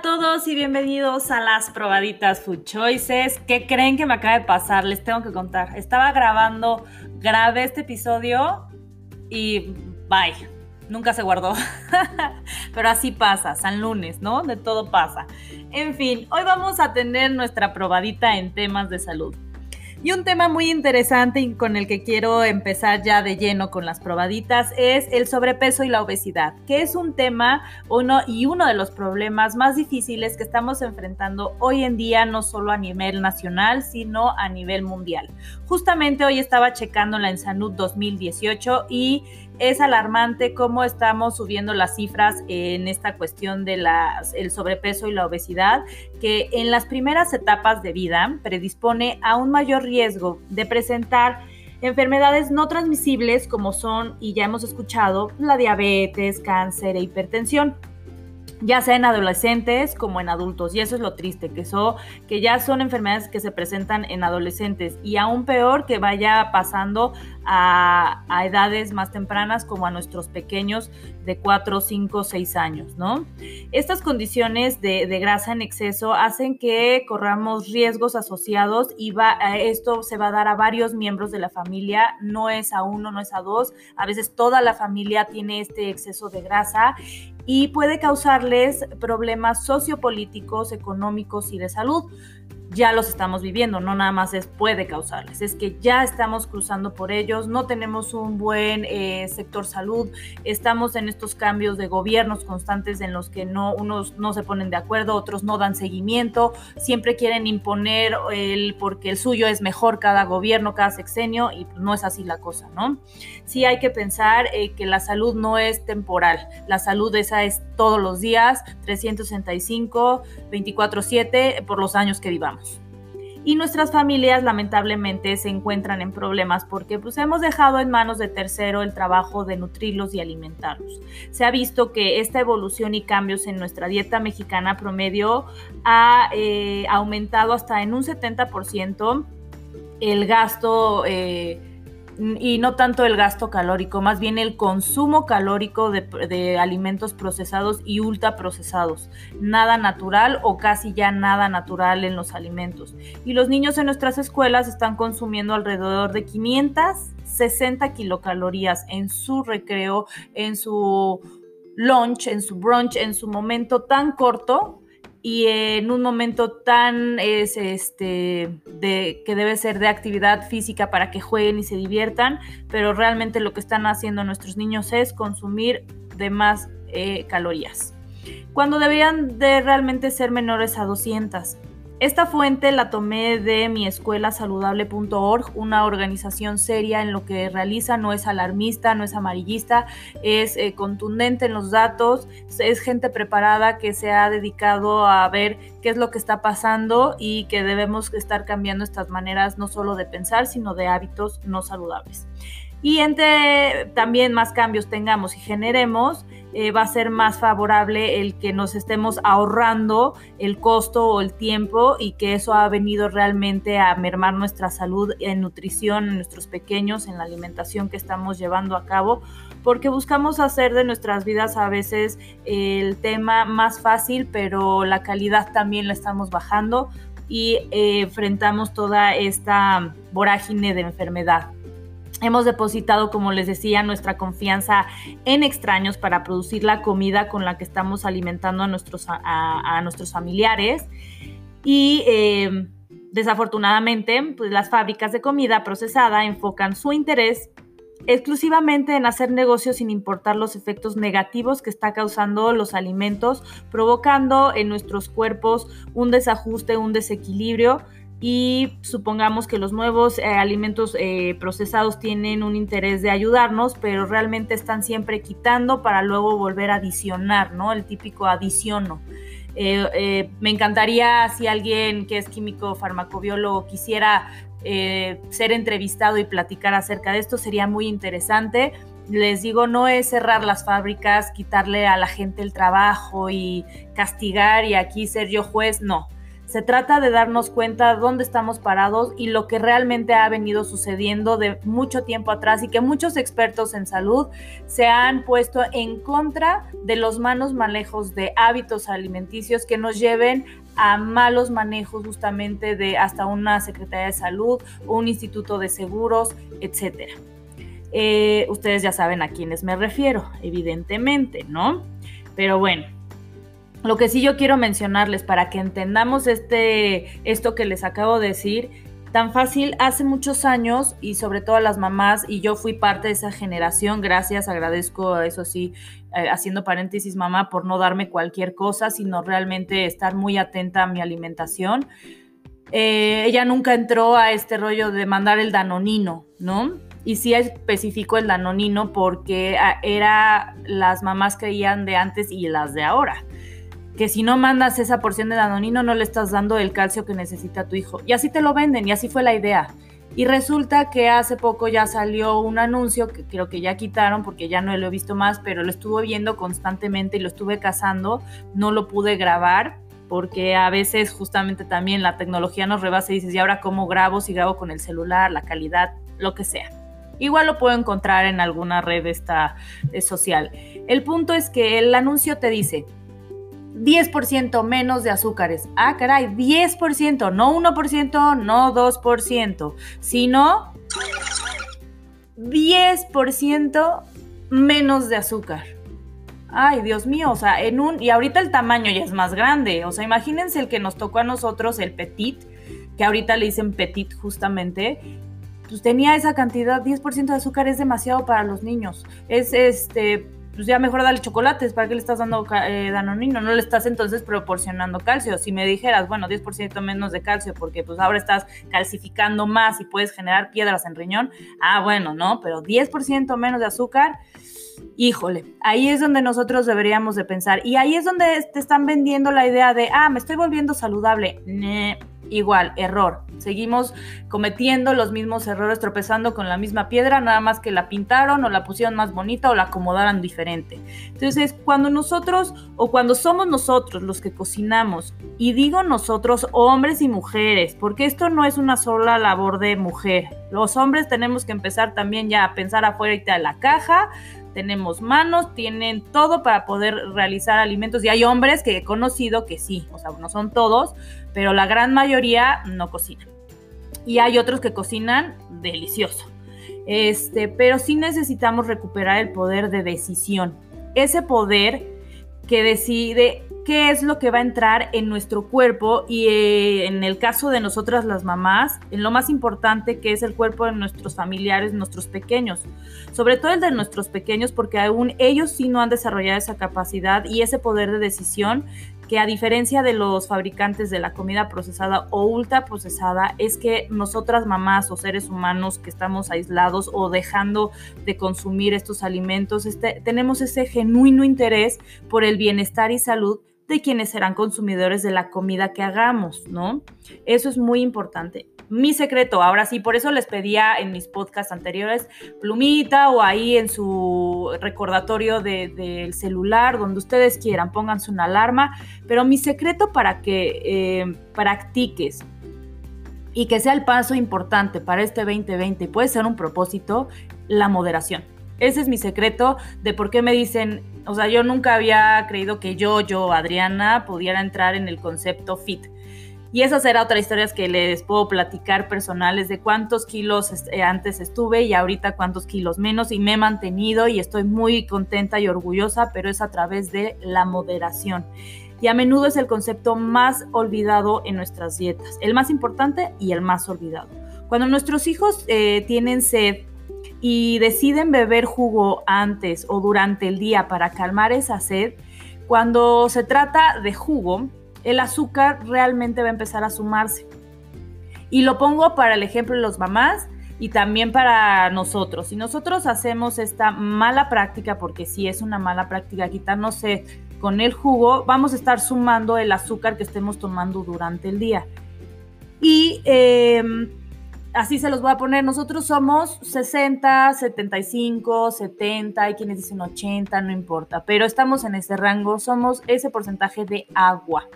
a todos y bienvenidos a las probaditas Food Choices. ¿Qué creen que me acaba de pasar? Les tengo que contar. Estaba grabando, grabé este episodio y bye. Nunca se guardó. Pero así pasa, San Lunes, ¿no? De todo pasa. En fin, hoy vamos a tener nuestra probadita en temas de salud. Y un tema muy interesante y con el que quiero empezar ya de lleno con las probaditas es el sobrepeso y la obesidad, que es un tema uno y uno de los problemas más difíciles que estamos enfrentando hoy en día, no solo a nivel nacional, sino a nivel mundial. Justamente hoy estaba checando la Ensanud 2018 y es alarmante cómo estamos subiendo las cifras en esta cuestión del sobrepeso y la obesidad, que en las primeras etapas de vida predispone a un mayor riesgo de presentar enfermedades no transmisibles como son, y ya hemos escuchado, la diabetes, cáncer e hipertensión ya sea en adolescentes como en adultos. Y eso es lo triste, que, eso, que ya son enfermedades que se presentan en adolescentes y aún peor que vaya pasando a, edades más tempranas como a nuestros pequeños de 4, 5, 6 años, ¿no? Estas condiciones de, grasa en exceso hacen que corramos riesgos asociados y va, esto se va a dar a varios miembros de la familia, no es a uno, no es a dos, a veces toda la familia tiene este exceso de grasa y puede causarles problemas sociopolíticos, económicos y de salud ya los estamos viviendo, no nada más es puede causarles, es que ya estamos cruzando por ellos, no tenemos un buen eh, sector salud, estamos en estos cambios de gobiernos constantes en los que no, unos no se ponen de acuerdo, otros no dan seguimiento, siempre quieren imponer el porque el suyo es mejor cada gobierno, cada sexenio y no es así la cosa, ¿no? Sí hay que pensar eh, que la salud no es temporal, la salud esa es todos los días, 365, 24/7 por los años que vivamos y nuestras familias lamentablemente se encuentran en problemas porque pues hemos dejado en manos de tercero el trabajo de nutrirlos y alimentarlos. Se ha visto que esta evolución y cambios en nuestra dieta mexicana promedio ha eh, aumentado hasta en un 70% el gasto eh, y no tanto el gasto calórico, más bien el consumo calórico de, alimentos procesados y ultraprocesados. Nada natural o casi ya nada natural en los alimentos. Y los niños en nuestras escuelas están consumiendo alrededor de 560 kilocalorías en su recreo, en su lunch, en su brunch, en su momento tan corto y en un momento tan es este de que debe ser de actividad física para que jueguen y se diviertan, pero realmente lo que están haciendo nuestros niños es consumir de más eh, calorías. Cuando deberían de realmente ser menores a 200. Esta fuente la tomé de mi escuela saludable.org, una organización seria en lo que realiza, no es alarmista, no es amarillista, es eh, contundente en los datos, es gente preparada que se ha dedicado a ver qué es lo que está pasando y que debemos estar cambiando estas maneras no solo de pensar, sino de hábitos no saludables. Y entre también más cambios tengamos y generemos, eh, va a ser más favorable el que nos estemos ahorrando el costo o el tiempo y que eso ha venido realmente a mermar nuestra salud en nutrición, en nuestros pequeños, en la alimentación que estamos llevando a cabo, porque buscamos hacer de nuestras vidas a veces el tema más fácil, pero la calidad también la estamos bajando y eh, enfrentamos toda esta vorágine de enfermedad. Hemos depositado, como les decía, nuestra confianza en extraños para producir la comida con la que estamos alimentando a nuestros, a, nuestros familiares. Y em, desafortunadamente, pues las fábricas de comida procesada enfocan su interés exclusivamente en hacer negocios sin importar los efectos negativos que está causando los alimentos, provocando en nuestros cuerpos un desajuste, un desequilibrio y supongamos que los nuevos eh, alimentos eh, procesados tienen un interés de ayudarnos, pero realmente están siempre quitando para luego volver a adicionar, ¿no? El típico adiciono. Eh, me encantaría si alguien que es químico farmacobiólogo quisiera ser entrevistado y platicar acerca de esto, sería muy interesante. Les digo, no es cerrar las fábricas, quitarle a la gente el trabajo y castigar y aquí ser yo juez, no Se trata de darnos cuenta dónde estamos parados y lo que realmente ha venido sucediendo de mucho tiempo atrás y que muchos expertos en salud se han puesto en contra de los malos manejos de hábitos alimenticios que nos lleven a malos manejos justamente de hasta una Secretaría de Salud o un instituto de seguros, etcétera. Eh, ustedes ya saben a quiénes me refiero, evidentemente, ¿no? Pero bueno, lo que sí yo quiero mencionarles para que entendamos este, esto que les acabo de decir, tan fácil hace muchos años y sobre todo a las mamás, y yo fui parte de esa generación, gracias, agradezco eso sí, eh, haciendo paréntesis mamá, por no darme cualquier cosa, sino realmente estar muy atenta a mi alimentación. Eh, ella nunca entró a este rollo de mandar el danonino, ¿no? y sí especifico el danonino porque ah, era las mamás creían de antes y las de ahora. Que si no mandas esa porción de danonino no le estás dando el calcio que necesita tu hijo. Y así te lo venden y así fue la idea. Y resulta que hace poco ya salió un anuncio que creo que ya quitaron porque ya no lo he visto más, pero lo estuve viendo constantemente y lo estuve cazando. No lo pude grabar porque a veces justamente también la tecnología nos rebasa y dices, ¿y ahora cómo grabo? Si grabo con el celular, la calidad, lo que sea. Igual lo puedo encontrar en alguna red esta, eh, social. El punto es que el anuncio te dice 10% menos de azúcares. Ah, caray, 10%, no 1%, no 2%, sino 10% menos de azúcar. Ay, Dios mío, o sea, en un y ahorita el tamaño ya es más grande, o sea, imagínense el que nos tocó a nosotros el petit, que ahorita le dicen petit justamente, pues tenía esa cantidad, 10% de azúcar es demasiado para los niños. Es este, pues ya mejor dale chocolates, ¿para qué le estás dando eh, danonino? No le estás entonces proporcionando calcio. Si me dijeras, bueno, 10% menos de calcio porque pues ahora estás calcificando más y puedes generar piedras en riñón, ah, bueno, ¿no? Pero 10% menos de azúcar, híjole, ahí es donde nosotros deberíamos de pensar. Y ahí es donde te están vendiendo la idea de, ah, me estoy volviendo saludable. Igual, error. Seguimos cometiendo los mismos errores, tropezando con la misma piedra, nada más que la pintaron o la pusieron más bonita o la acomodaron diferente. Entonces, cuando nosotros o cuando somos nosotros los que cocinamos, y digo nosotros, hombres y mujeres, porque esto no es una sola labor de mujer. Los hombres tenemos que empezar también ya a pensar afuera de la caja, tenemos manos, tienen todo para poder realizar alimentos. Y hay hombres que he conocido que sí, o sea, no son todos, pero la gran mayoría no cocinan. Y hay otros que cocinan delicioso. Este, pero sí necesitamos recuperar el poder de decisión. Ese poder que decide qué es lo que va a entrar en nuestro cuerpo y eh, en el caso de nosotras las mamás, en lo más importante que es el cuerpo de nuestros familiares, nuestros pequeños, sobre todo el de nuestros pequeños porque aún ellos sí no han desarrollado esa capacidad y ese poder de decisión que a diferencia de los fabricantes de la comida procesada o ultra procesada, es que nosotras mamás o seres humanos que estamos aislados o dejando de consumir estos alimentos, este, tenemos ese genuino interés por el bienestar y salud de quienes serán consumidores de la comida que hagamos, ¿no? Eso es muy importante. Mi secreto, ahora sí, por eso les pedía en mis podcasts anteriores plumita o ahí en su recordatorio del celular, donde ustedes quieran, pónganse una alarma, pero mi secreto para que eh, practiques y que sea el paso importante para este 2020 puede ser un propósito, la moderación. Ese es mi secreto de por qué me dicen, o sea, yo nunca había creído que yo, yo, Adriana, pudiera entrar en el concepto fit. Y esa será otra historia que les puedo platicar personales de cuántos kilos eh, antes estuve y ahorita cuántos kilos menos y me he mantenido y estoy muy contenta y orgullosa, pero es a través de la moderación. Y a menudo es el concepto más olvidado en nuestras dietas, el más importante y el más olvidado. Cuando nuestros hijos eh, tienen sed y deciden beber jugo antes o durante el día para calmar esa sed, cuando se trata de jugo, el azúcar realmente va a empezar a sumarse. Y lo pongo para el ejemplo de los mamás y también para nosotros. Si nosotros hacemos esta mala práctica, porque si es una mala práctica quitarnos sed con el jugo, vamos a estar sumando el azúcar que estemos tomando durante el día. Y em, así se los voy a poner. Nosotros somos 60, 75, 70, hay quienes dicen 80, no importa, pero estamos en ese rango, somos ese porcentaje de agua.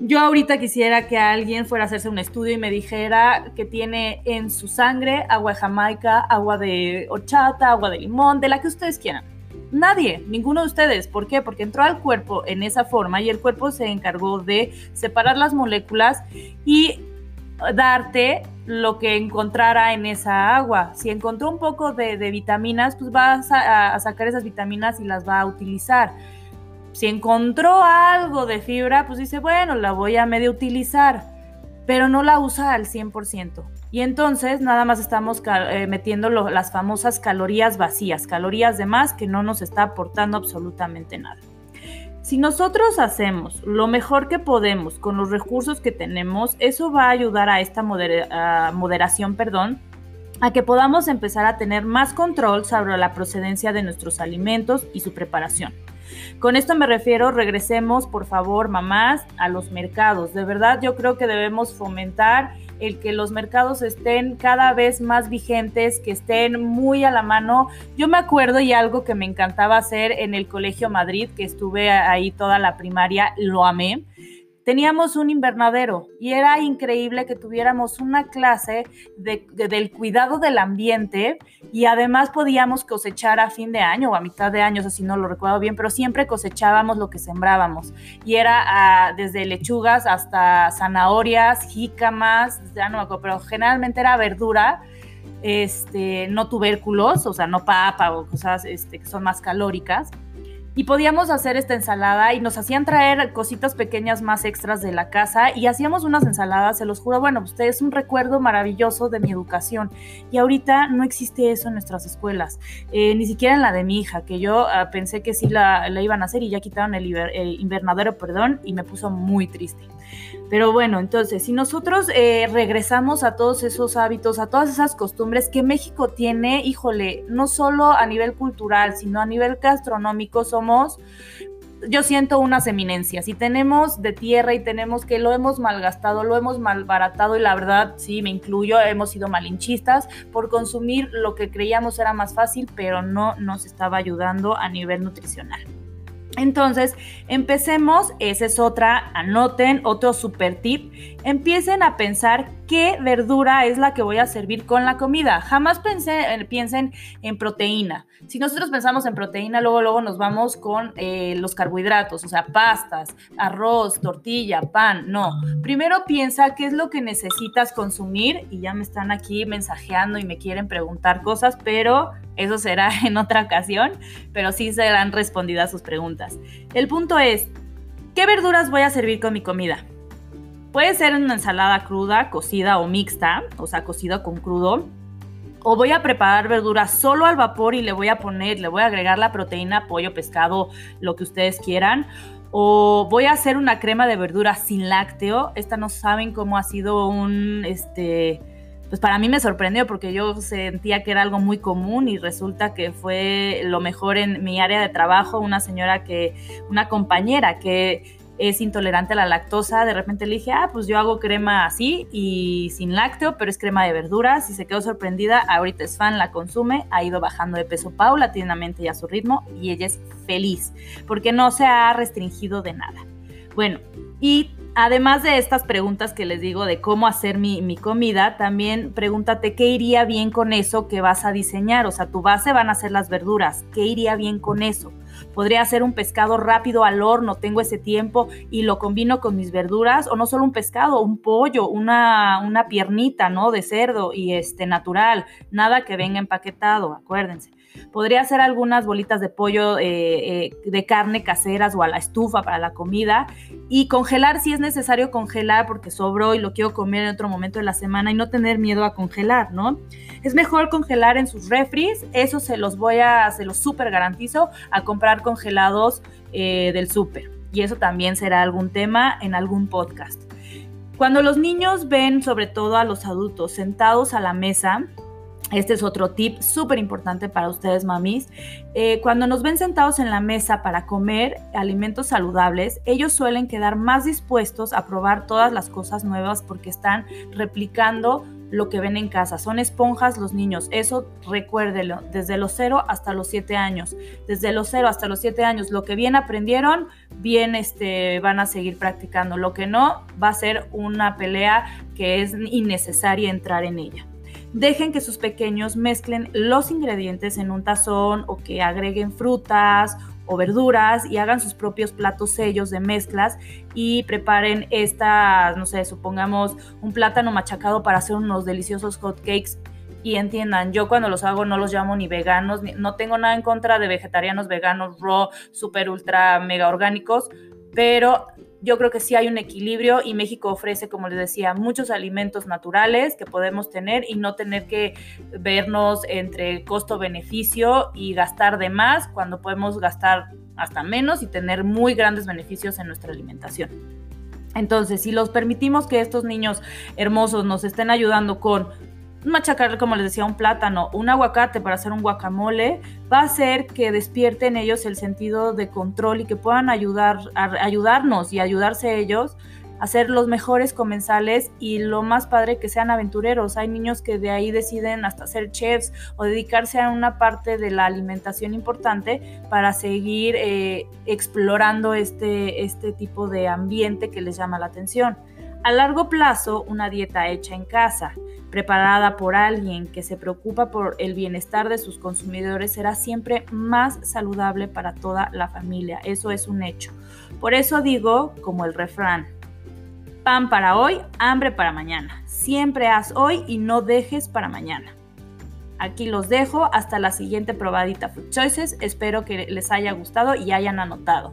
Yo ahorita quisiera que alguien fuera a hacerse un estudio y me dijera que tiene en su sangre agua de Jamaica, agua de horchata, agua de limón, de la que ustedes quieran. Nadie, ninguno de ustedes. ¿Por qué? Porque entró al cuerpo en esa forma y el cuerpo se encargó de separar las moléculas y darte lo que encontrara en esa agua. Si encontró un poco de, vitaminas, pues vas a, sacar esas vitaminas y las va a utilizar. Si encontró algo de fibra, pues dice, bueno, la voy a medio utilizar, pero no la usa al 100%. Y entonces nada más estamos eh, metiendo las famosas calorías vacías, calorías de más que no nos está aportando absolutamente nada. Si nosotros hacemos lo mejor que podemos con los recursos que tenemos, eso va a ayudar a esta moderación, perdón, a que podamos empezar a tener más control sobre la procedencia de nuestros alimentos y su preparación. Con esto me refiero, regresemos por favor, mamás, a los mercados. De verdad, yo creo que debemos fomentar el que los mercados estén cada vez más vigentes, que estén muy a la mano. Yo me acuerdo y algo que me encantaba hacer en el Colegio Madrid, que estuve ahí toda la primaria, lo amé teníamos un invernadero y era increíble que tuviéramos una clase del cuidado del ambiente y además podíamos cosechar a fin de año o a mitad de año, así no lo recuerdo bien, pero siempre cosechábamos lo que sembrábamos y era ah, desde lechugas hasta zanahorias, jícamas, ya no me acuerdo, pero generalmente era verdura. Este, no tubérculos, o sea, no papa o cosas este, que son más calóricas y podíamos hacer esta ensalada y nos hacían traer cositas pequeñas más extras de la casa y hacíamos unas ensaladas, se los juro, bueno, usted es un recuerdo maravilloso de mi educación y ahorita no existe eso en nuestras escuelas, eh, ni siquiera en la de mi hija, que yo ah, pensé que sí la, iban a hacer y ya quitaron el, invernadero, perdón, y me puso muy triste. Pero bueno, entonces, si nosotros eh, regresamos a todos esos hábitos, a todas esas costumbres que México tiene, híjole, no solo a nivel cultural, sino a nivel gastronómico, somos yo siento unas eminencias y tenemos de tierra y tenemos que lo hemos malgastado, lo hemos malbaratado y la verdad, sí, me incluyo, hemos sido malinchistas por consumir lo que creíamos era más fácil, pero no nos estaba ayudando a nivel nutricional. Entonces, empecemos, esa es otra, anoten otro super tip, empiecen a pensar qué verdura es la que voy a servir con la comida. Jamás piensen en proteína. Si nosotros pensamos en proteína, luego, luego nos vamos con eh, los carbohidratos, o sea, pastas, arroz, tortilla, pan. No, primero piensa qué es lo que necesitas consumir y ya me están aquí mensajeando y me quieren preguntar cosas, pero eso será en otra ocasión, pero sí serán respondidas sus preguntas. El punto es, ¿qué verduras voy a servir con mi comida? Puede ser una ensalada cruda, cocida o mixta, o sea, cocida con crudo. O voy a preparar verduras solo al vapor y le voy a poner, le voy a agregar la proteína, pollo, pescado, lo que ustedes quieran. O voy a hacer una crema de verduras sin lácteo. Esta no saben cómo ha sido un, este, pues para mí me sorprendió porque yo sentía que era algo muy común y resulta que fue lo mejor en mi área de trabajo, una señora que, una compañera que es intolerante a la lactosa, de repente le dije, ah, pues yo hago crema así y sin lácteo, pero es crema de verduras y se quedó sorprendida, ahorita es fan, la consume, ha ido bajando de peso paulatinamente y a su ritmo y ella es feliz porque no se ha restringido de nada. Bueno, y además de estas preguntas que les digo de cómo hacer mi, comida, también pregúntate qué iría bien con eso que vas a diseñar. O sea, tu base van a ser las verduras. ¿Qué iría bien con eso? Podría hacer un pescado rápido al horno, tengo ese tiempo y lo combino con mis verduras, o no solo un pescado, un pollo, una, una piernita, ¿no? De cerdo y este natural, nada que venga empaquetado, acuérdense. Podría hacer algunas bolitas de pollo eh, eh, de carne caseras o a la estufa para la comida y congelar si es necesario congelar porque sobró y lo quiero comer en otro momento de la semana y no tener miedo a congelar, ¿no? Es mejor congelar en sus refris, eso se los voy a, se los súper garantizo, a comprar congelados eh, del súper. Y eso también será algún tema en algún podcast. Cuando los niños ven sobre todo a los adultos sentados a la mesa, este es otro tip súper importante para ustedes, mamis. Eh, cuando nos ven sentados en la mesa para comer alimentos saludables, ellos suelen quedar más dispuestos a probar todas las cosas nuevas porque están replicando lo que ven en casa. Son esponjas los niños, eso recuérdelo, desde los 0 hasta los 7 años. Desde los 0 hasta los 7 años, lo que bien aprendieron, bien este, van a seguir practicando. Lo que no, va a ser una pelea que es innecesaria entrar en ella. Dejen que sus pequeños mezclen los ingredientes en un tazón o que agreguen frutas o verduras y hagan sus propios platos sellos de mezclas y preparen estas, no sé, supongamos un plátano machacado para hacer unos deliciosos hot cakes y entiendan, yo cuando los hago no los llamo ni veganos, no tengo nada en contra de vegetarianos, veganos, raw, super, ultra, mega orgánicos, pero yo creo que sí hay un equilibrio y México ofrece, como les decía, muchos alimentos naturales que podemos tener y no tener que vernos entre costo-beneficio y gastar de más cuando podemos gastar hasta menos y tener muy grandes beneficios en nuestra alimentación. Entonces, si los permitimos que estos niños hermosos nos estén ayudando con machacar, como les decía, un plátano, un aguacate para hacer un guacamole, va a hacer que despierte en ellos el sentido de control y que puedan ayudar, ayudarnos y ayudarse ellos a ser los mejores comensales y lo más padre que sean aventureros. Hay niños que de ahí deciden hasta ser chefs o dedicarse a una parte de la alimentación importante para seguir eh, explorando este, este tipo de ambiente que les llama la atención. A largo plazo, una dieta hecha en casa, preparada por alguien que se preocupa por el bienestar de sus consumidores, será siempre más saludable para toda la familia. Eso es un hecho. Por eso digo, como el refrán, pan para hoy, hambre para mañana. Siempre haz hoy y no dejes para mañana. Aquí los dejo hasta la siguiente probadita Food Choices. Espero que les haya gustado y hayan anotado.